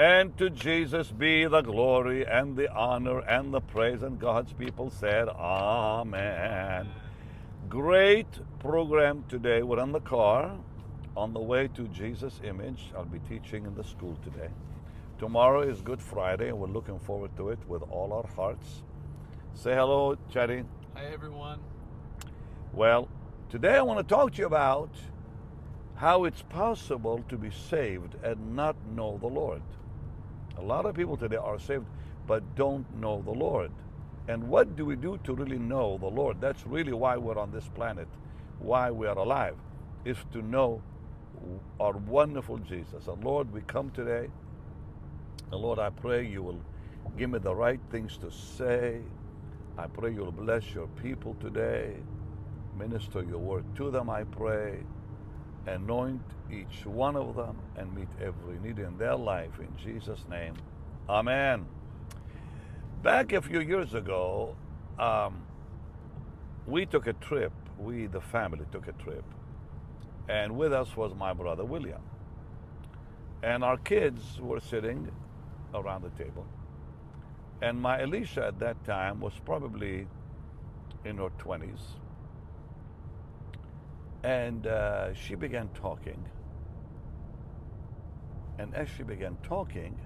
And to Jesus be the glory and the honor and the praise. And God's people said, Amen. Great program today. We're in the car on the way to Jesus' image. I'll be teaching in the school today. Tomorrow is Good Friday, and we're looking forward to it with all our hearts. Say hello, Chetty. Hi, everyone. Well, today I want to talk to you about how it's possible to be saved and not know the Lord. A lot of people today are saved but don't know the Lord. And what do we do to really know the Lord? That's really why we're on this planet, why we are alive, is to know our wonderful Jesus. And Lord, we come today. And Lord, I pray you will give me the right things to say. I pray you'll bless your people today. Minister your word to them, I pray. Anoint each one of them and meet every need in their life. In Jesus' name, Amen. Back a few years ago, um, we took a trip. We, the family, took a trip. And with us was my brother William. And our kids were sitting around the table. And my Eleasha at that time was probably in her 20s. And uh, she began talking. And as she began talking,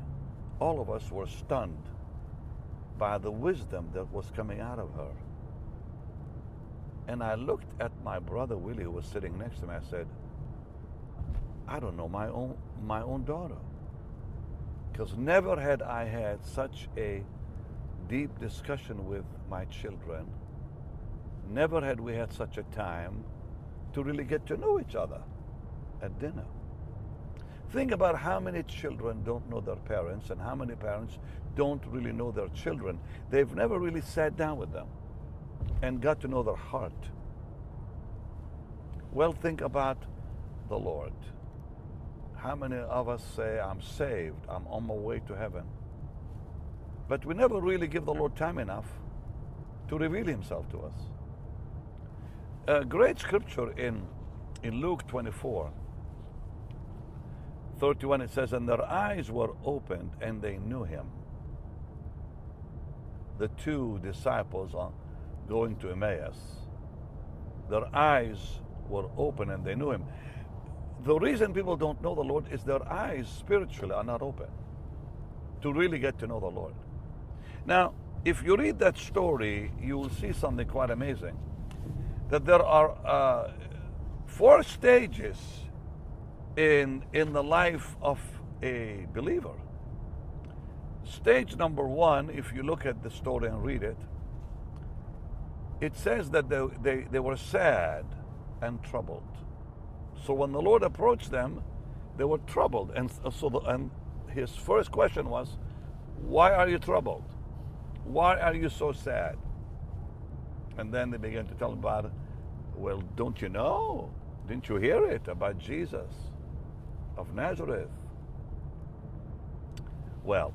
all of us were stunned by the wisdom that was coming out of her. And I looked at my brother Willie, who was sitting next to me. I said, I don't know my own my own daughter. Because never had I had such a deep discussion with my children. Never had we had such a time to really get to know each other at dinner. Think about how many children don't know their parents and how many parents don't really know their children. They've never really sat down with them and got to know their heart. Well, think about the Lord. How many of us say, I'm saved, I'm on my way to heaven? But we never really give the Lord time enough to reveal Himself to us. A great scripture in, in Luke 24 31 it says, And their eyes were opened and they knew Him. The two disciples are going to Emmaus. Their eyes were open and they knew Him. The reason people don't know the Lord is their eyes spiritually are not open to really get to know the Lord. Now, if you read that story, you will see something quite amazing. That there are uh, four stages in, in the life of a believer. Stage number one, if you look at the story and read it, it says that they, they, they were sad and troubled. So when the Lord approached them, they were troubled. And so the, and his first question was, Why are you troubled? Why are you so sad? And then they began to tell about, well, don't you know? Didn't you hear it about Jesus of Nazareth? Well,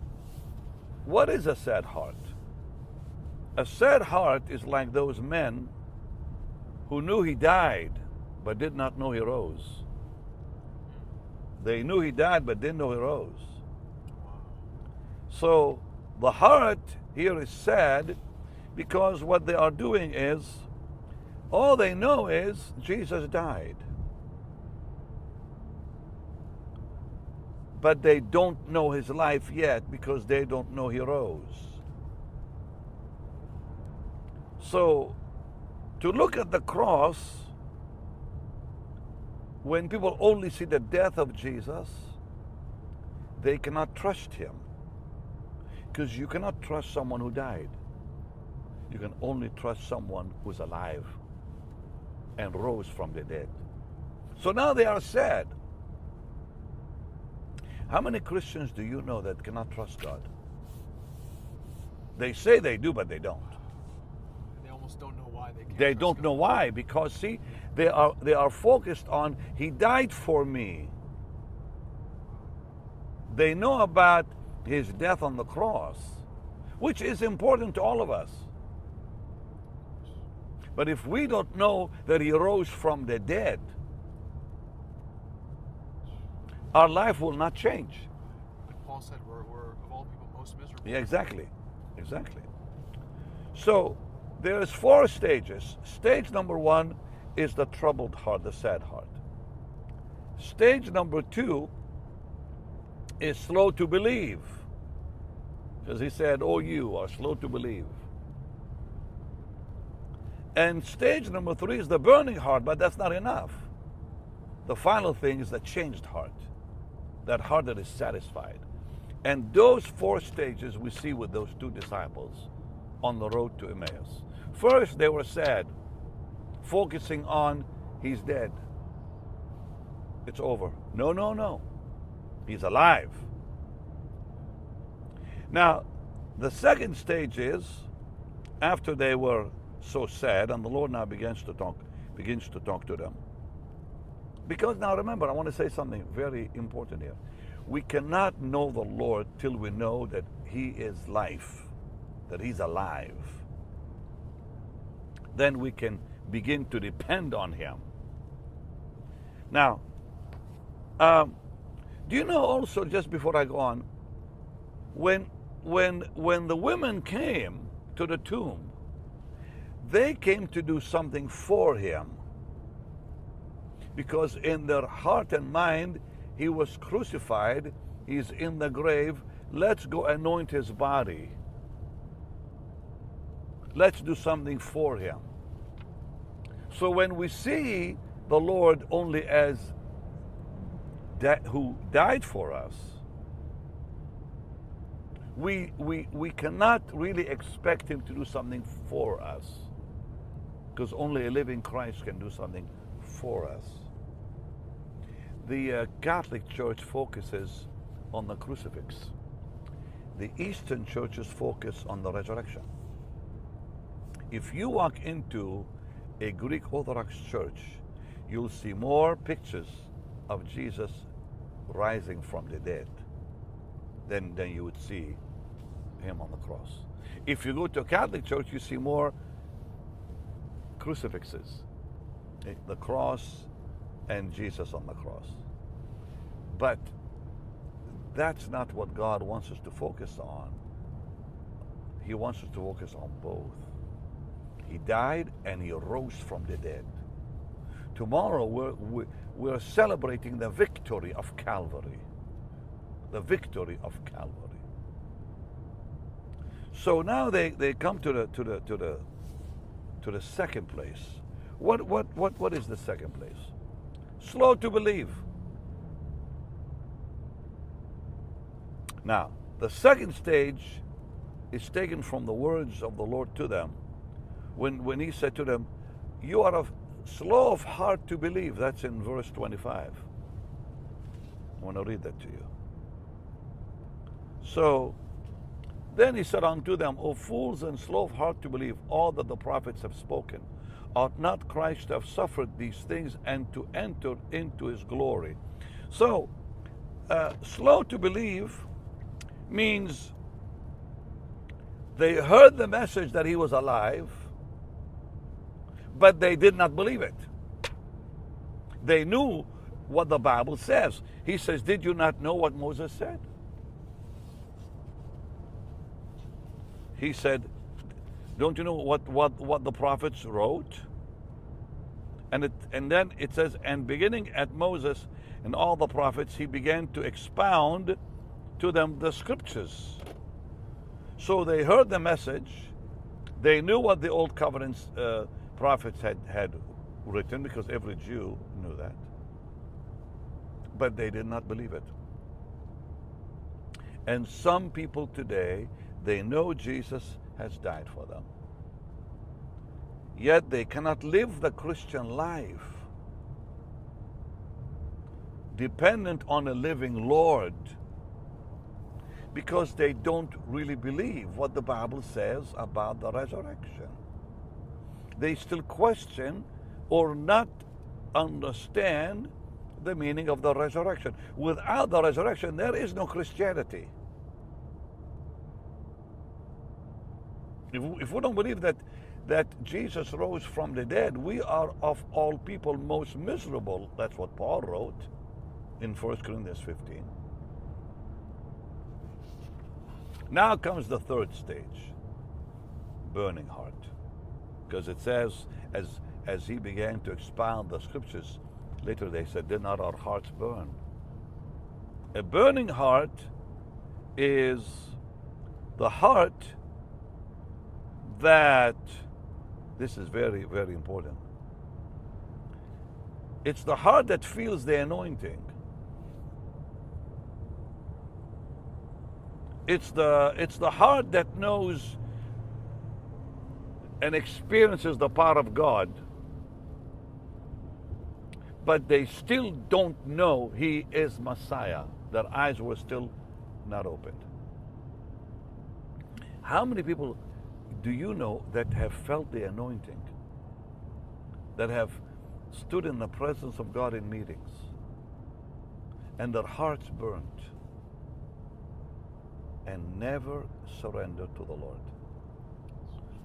what is a sad heart? A sad heart is like those men who knew he died but did not know he rose. They knew he died but didn't know he rose. So the heart here is sad because what they are doing is all they know is Jesus died. But they don't know his life yet because they don't know he rose. So to look at the cross, when people only see the death of Jesus, they cannot trust him. Because you cannot trust someone who died. You can only trust someone who's alive and rose from the dead. So now they are sad. How many Christians do you know that cannot trust God? They say they do, but they don't. They almost don't know why they can't. They don't God. know why because see, they are they are focused on He died for me. They know about His death on the cross, which is important to all of us. But if we don't know that He rose from the dead, our life will not change. But Paul said we're, we're of all people most miserable. Yeah, exactly. Exactly. So there's four stages. Stage number one is the troubled heart, the sad heart. Stage number two is slow to believe. Because he said, Oh, you are slow to believe. And stage number three is the burning heart, but that's not enough. The final thing is the changed heart, that heart that is satisfied. And those four stages we see with those two disciples on the road to Emmaus. First, they were sad, focusing on, He's dead. It's over. No, no, no. He's alive. Now, the second stage is after they were so sad, and the Lord now begins to talk, begins to talk to them. Because now remember, I want to say something very important here. We cannot know the Lord till we know that He is life, that He's alive. Then we can begin to depend on Him. Now, um, do you know also, just before I go on, when when when the women came to the tomb, they came to do something for him. Because in their heart and mind, he was crucified, he's in the grave. Let's go anoint his body. Let's do something for him. So when we see the Lord only as that who died for us, we, we, we cannot really expect him to do something for us because only a living Christ can do something for us. The uh, Catholic Church focuses on the crucifix. The Eastern churches focus on the resurrection. If you walk into a Greek Orthodox church, you'll see more pictures of Jesus rising from the dead than, than you would see him on the cross. If you go to a Catholic church, you see more crucifixes eh, the cross and Jesus on the cross. But that's not what God wants us to focus on. He wants us to focus on both. He died and he rose from the dead. Tomorrow we're, we're celebrating the victory of Calvary. The victory of Calvary. So now they, they come to the to the to the to the second place. What what what what is the second place? Slow to believe. Now, the second stage is taken from the words of the Lord to them when when he said to them, You are of slow of heart to believe. That's in verse 25. I want to read that to you. So then he said unto them, O fools and slow of heart to believe all that the prophets have spoken. Ought not Christ to have suffered these things and to enter into his glory? So, uh, slow to believe means they heard the message that he was alive, but they did not believe it. They knew what the Bible says. He says, Did you not know what Moses said? He said, Don't you know what, what, what the prophets wrote? And, it, and then it says, And beginning at Moses and all the prophets, he began to expound to them the scriptures. So they heard the message. They knew what the old covenant uh, prophets had, had written because every Jew knew that. But they did not believe it. And some people today they know Jesus has died for them. Yet they cannot live the Christian life dependent on a living Lord because they don't really believe what the Bible says about the resurrection. They still question or not understand the meaning of the resurrection. Without the resurrection, there is no Christianity. If, if we don't believe that, that Jesus rose from the dead, we are of all people most miserable. That's what Paul wrote in 1 Corinthians 15. Now comes the third stage burning heart. Because it says, as, as he began to expound the scriptures, later they said, Did not our hearts burn? A burning heart is the heart that, this is very, very important. It's the heart that feels the anointing. It's the, it's the heart that knows and experiences the power of God, but they still don't know He is Messiah. Their eyes were still not opened. How many people do you know that have felt the anointing? That have stood in the presence of God in meetings and their hearts burnt and never surrendered to the Lord?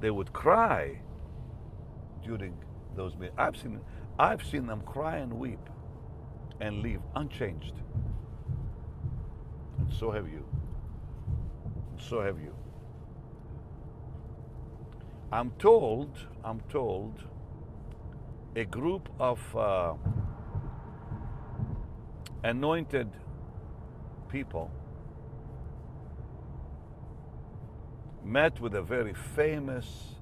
They would cry during those meetings. I've seen, I've seen them cry and weep and leave unchanged. And so have you. And So have you. I'm told, I'm told, a group of uh, anointed people met with a very famous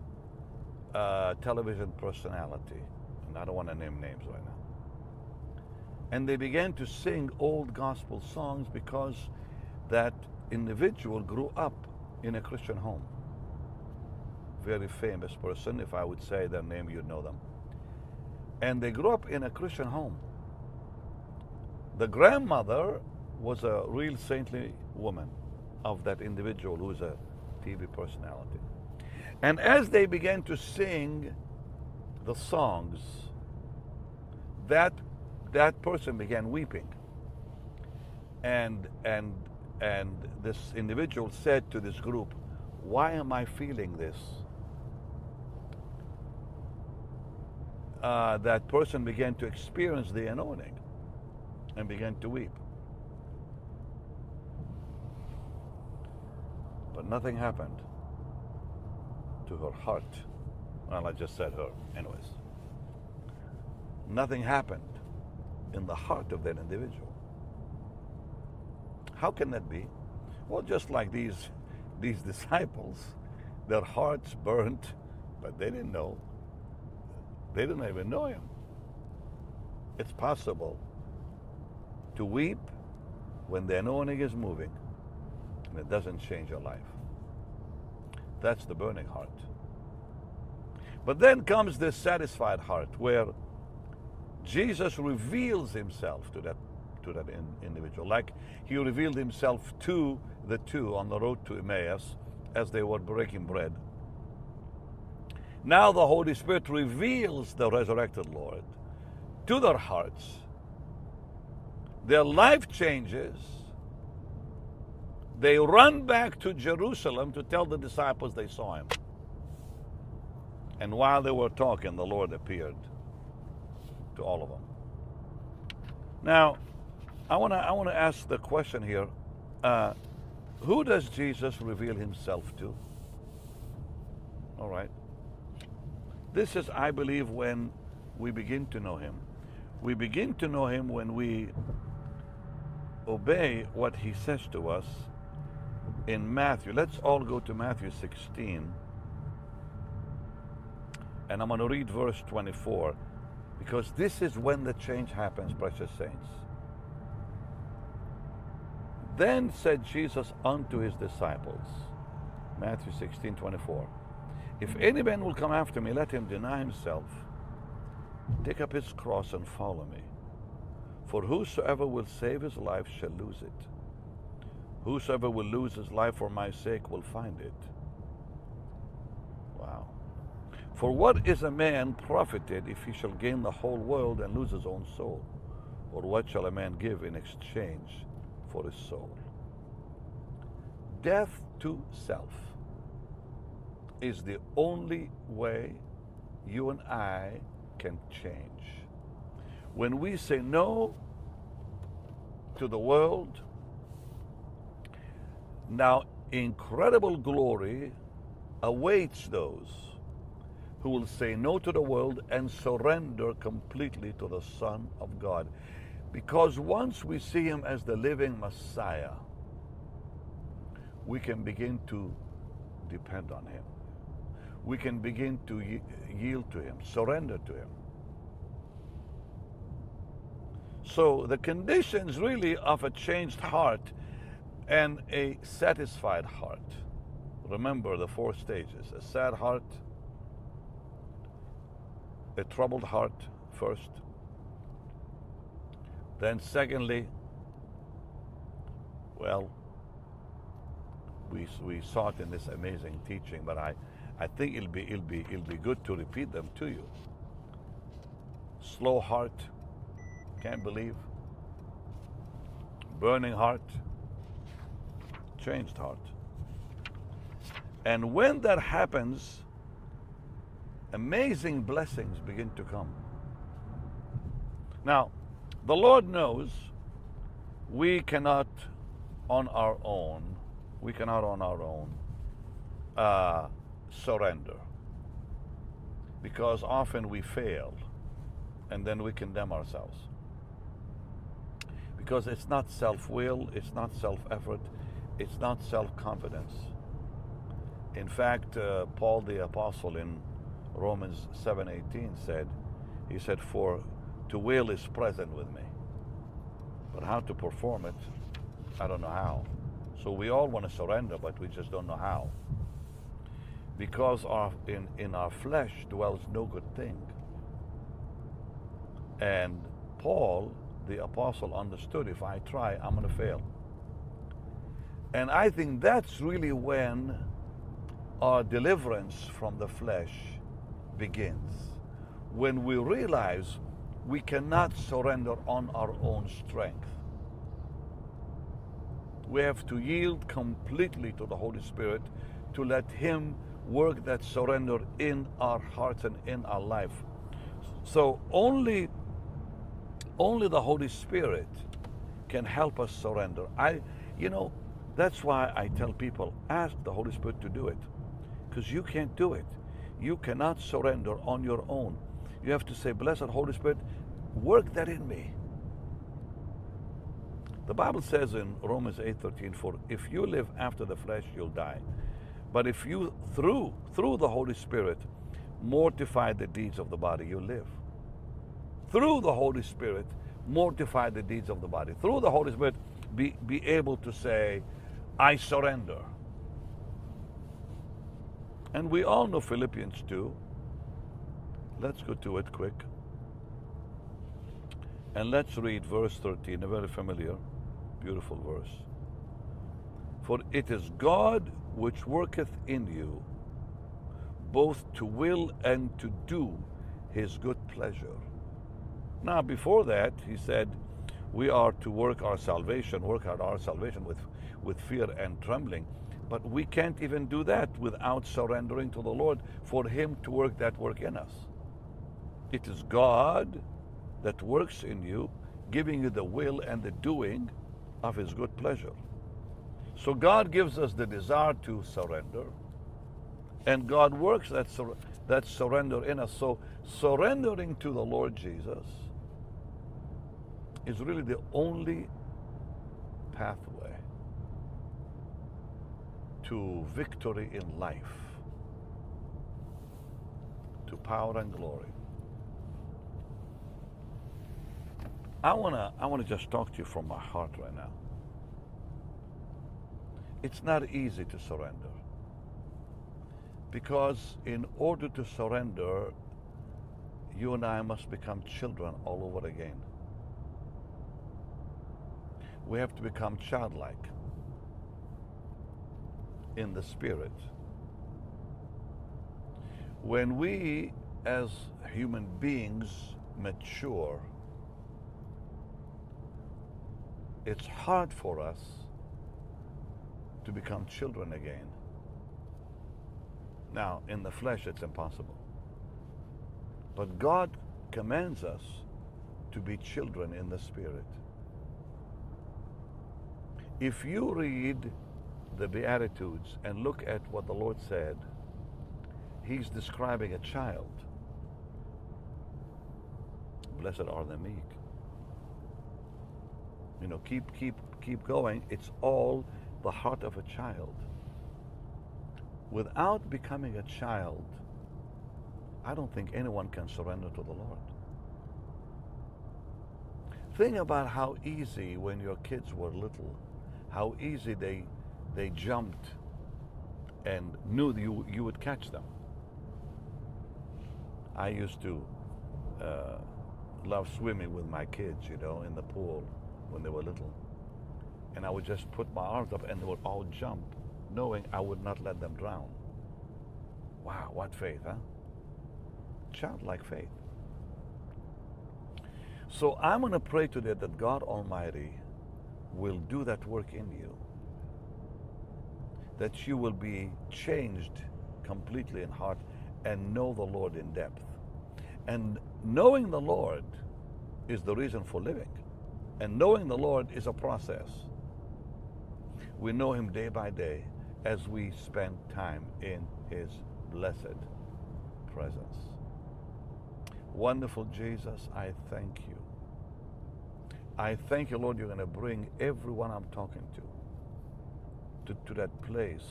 uh, television personality, and I don't want to name names right now. And they began to sing old gospel songs because that individual grew up in a Christian home. Very famous person, if I would say their name, you'd know them. And they grew up in a Christian home. The grandmother was a real saintly woman of that individual who's a TV personality. And as they began to sing the songs, that that person began weeping. And and and this individual said to this group, "Why am I feeling this?" Uh, that person began to experience the anointing and began to weep. But nothing happened to her heart. Well, I just said her, anyways. Nothing happened in the heart of that individual. How can that be? Well, just like these, these disciples, their hearts burnt, but they didn't know. They didn't even know him. It's possible to weep when the anointing is moving and it doesn't change your life. That's the burning heart. But then comes this satisfied heart where Jesus reveals himself to that to that in, individual, like he revealed himself to the two on the road to Emmaus as they were breaking bread. Now the Holy Spirit reveals the resurrected Lord to their hearts. Their life changes. They run back to Jerusalem to tell the disciples they saw him. And while they were talking, the Lord appeared to all of them. Now, I want to I want to ask the question here: uh, Who does Jesus reveal Himself to? All right. This is, I believe, when we begin to know Him. We begin to know Him when we obey what He says to us in Matthew. Let's all go to Matthew 16. And I'm going to read verse 24 because this is when the change happens, precious saints. Then said Jesus unto his disciples, Matthew 16 24, If any man will come after me, let him deny himself, take up his cross, and follow me. For whosoever will save his life shall lose it. Whosoever will lose his life for my sake will find it. Wow. For what is a man profited if he shall gain the whole world and lose his own soul? Or what shall a man give in exchange for his soul? Death to self is the only way you and I can change. When we say no to the world, now incredible glory awaits those who will say no to the world and surrender completely to the Son of God. Because once we see Him as the living Messiah, we can begin to depend on Him. We can begin to yield to Him, surrender to Him. So the conditions really of a changed heart and a satisfied heart. Remember the four stages a sad heart, a troubled heart first. Then, secondly, well, we, we saw it in this amazing teaching, but I, I think it'll be, it'll, be, it'll be good to repeat them to you. Slow heart, can't believe. Burning heart, changed heart. And when that happens, amazing blessings begin to come. Now, the Lord knows we cannot on our own, we cannot on our own uh, surrender because often we fail and then we condemn ourselves. Because it's not self will, it's not self effort, it's not self confidence. In fact, uh, Paul the Apostle in Romans 7:18 said, he said, "For to will is present with me, but how to perform it, I don't know how." So we all want to surrender, but we just don't know how. Because our, in, in our flesh dwells no good thing. And Paul, the apostle, understood if I try, I'm going to fail. And I think that's really when our deliverance from the flesh begins when we realize we cannot surrender on our own strength. We have to yield completely to the Holy Spirit to let Him work that surrender in our hearts and in our life. So only only the Holy Spirit can help us surrender. I you know, that's why I tell people ask the Holy Spirit to do it because you can't do it. You cannot surrender on your own. You have to say, Blessed Holy Spirit, work that in me. The Bible says in Romans 8:13, "For if you live after the flesh, you'll die. But if you through through the Holy Spirit mortify the deeds of the body, you live." Through the Holy Spirit, mortify the deeds of the body. Through the Holy Spirit, be, be able to say, I surrender. And we all know Philippians 2. Let's go to it quick. And let's read verse 13, a very familiar, beautiful verse. For it is God which worketh in you both to will and to do his good pleasure. Now, before that, he said, we are to work our salvation, work out our salvation with, with fear and trembling. But we can't even do that without surrendering to the Lord for Him to work that work in us. It is God that works in you, giving you the will and the doing of His good pleasure. So God gives us the desire to surrender, and God works that, sur- that surrender in us. So surrendering to the Lord Jesus is really the only pathway to victory in life, to power and glory. I wanna I wanna just talk to you from my heart right now. It's not easy to surrender. Because in order to surrender, you and I must become children all over again. We have to become childlike in the Spirit. When we, as human beings, mature, it's hard for us to become children again. Now, in the flesh, it's impossible. But God commands us to be children in the Spirit. If you read the Beatitudes and look at what the Lord said, He's describing a child. Blessed are the meek. You know, keep keep keep going. It's all the heart of a child. Without becoming a child, I don't think anyone can surrender to the Lord. Think about how easy when your kids were little, how easy they they jumped and knew you you would catch them. I used to uh, love swimming with my kids, you know, in the pool when they were little. And I would just put my arms up and they would all jump, knowing I would not let them drown. Wow, what faith, huh? Childlike faith. So I'm going to pray today that God Almighty will do that work in you. That you will be changed completely in heart and know the Lord in depth. And knowing the Lord is the reason for living. And knowing the Lord is a process. We know Him day by day as we spend time in His blessed presence. Wonderful Jesus, I thank you. I thank you, Lord, you're going to bring everyone I'm talking to, to to that place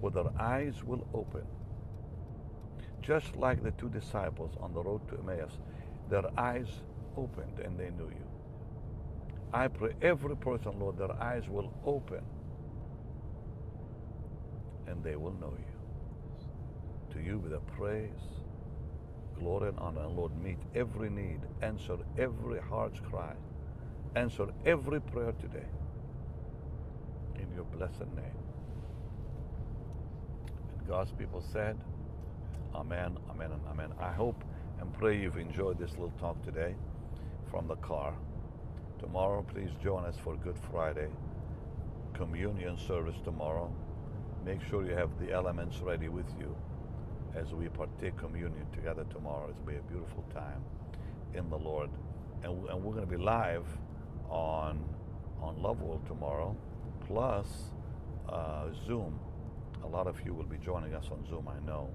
where their eyes will open. Just like the two disciples on the road to Emmaus, their eyes opened and they knew you. I pray every person, Lord, their eyes will open and they will know you. To you be the praise, glory, and honor. And Lord, meet every need, answer every heart's cry, answer every prayer today. In your blessed name. And God's people said, Amen, Amen, and Amen. I hope and pray you've enjoyed this little talk today from the car. Tomorrow, please join us for Good Friday communion service tomorrow. Make sure you have the elements ready with you as we partake communion together tomorrow. It's going to be a beautiful time in the Lord. And, and we're going to be live on, on Love World tomorrow, plus uh, Zoom. A lot of you will be joining us on Zoom, I know.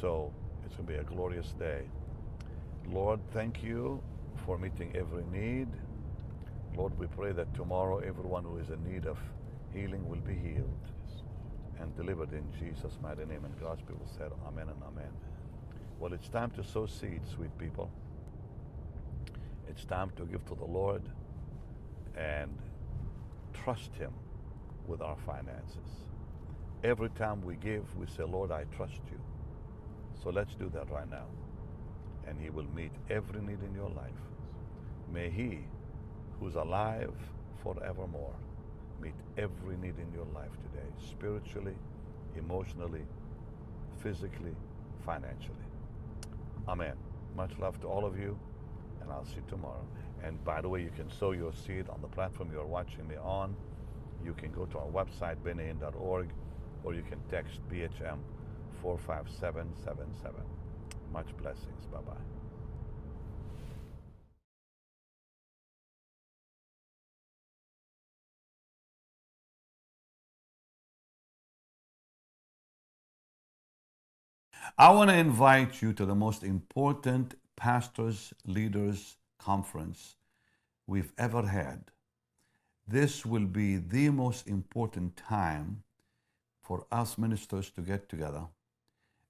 So it's going to be a glorious day. Lord, thank you for meeting every need. Lord, we pray that tomorrow everyone who is in need of healing will be healed and delivered in Jesus' mighty name. And God's people said, Amen and Amen. Well, it's time to sow seeds, sweet people. It's time to give to the Lord and trust Him with our finances. Every time we give, we say, Lord, I trust you. So let's do that right now. And He will meet every need in your life. May He, who's alive forevermore, meet every need in your life today, spiritually, emotionally, physically, financially. Amen. Much love to all of you, and I'll see you tomorrow. And by the way, you can sow your seed on the platform you're watching me on. You can go to our website, bennyhinn.org, or you can text BHM 45777. Much blessings. Bye bye. I want to invite you to the most important pastors, leaders conference we've ever had. This will be the most important time for us ministers to get together,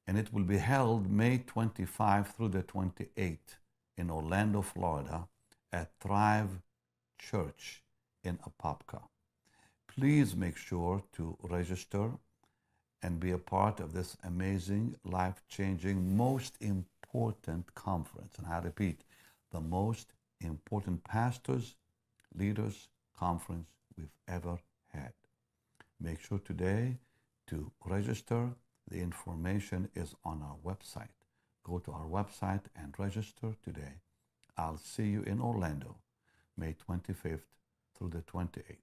and it will be held May 25 through the 28th in Orlando, Florida, at Thrive Church in Apopka. Please make sure to register and be a part of this amazing, life changing, most important conference. And I repeat, the most important pastors, leaders conference we've ever had. Make sure today to register. The information is on our website. Go to our website and register today. I'll see you in Orlando, May 25th through the 28th.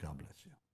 God bless you.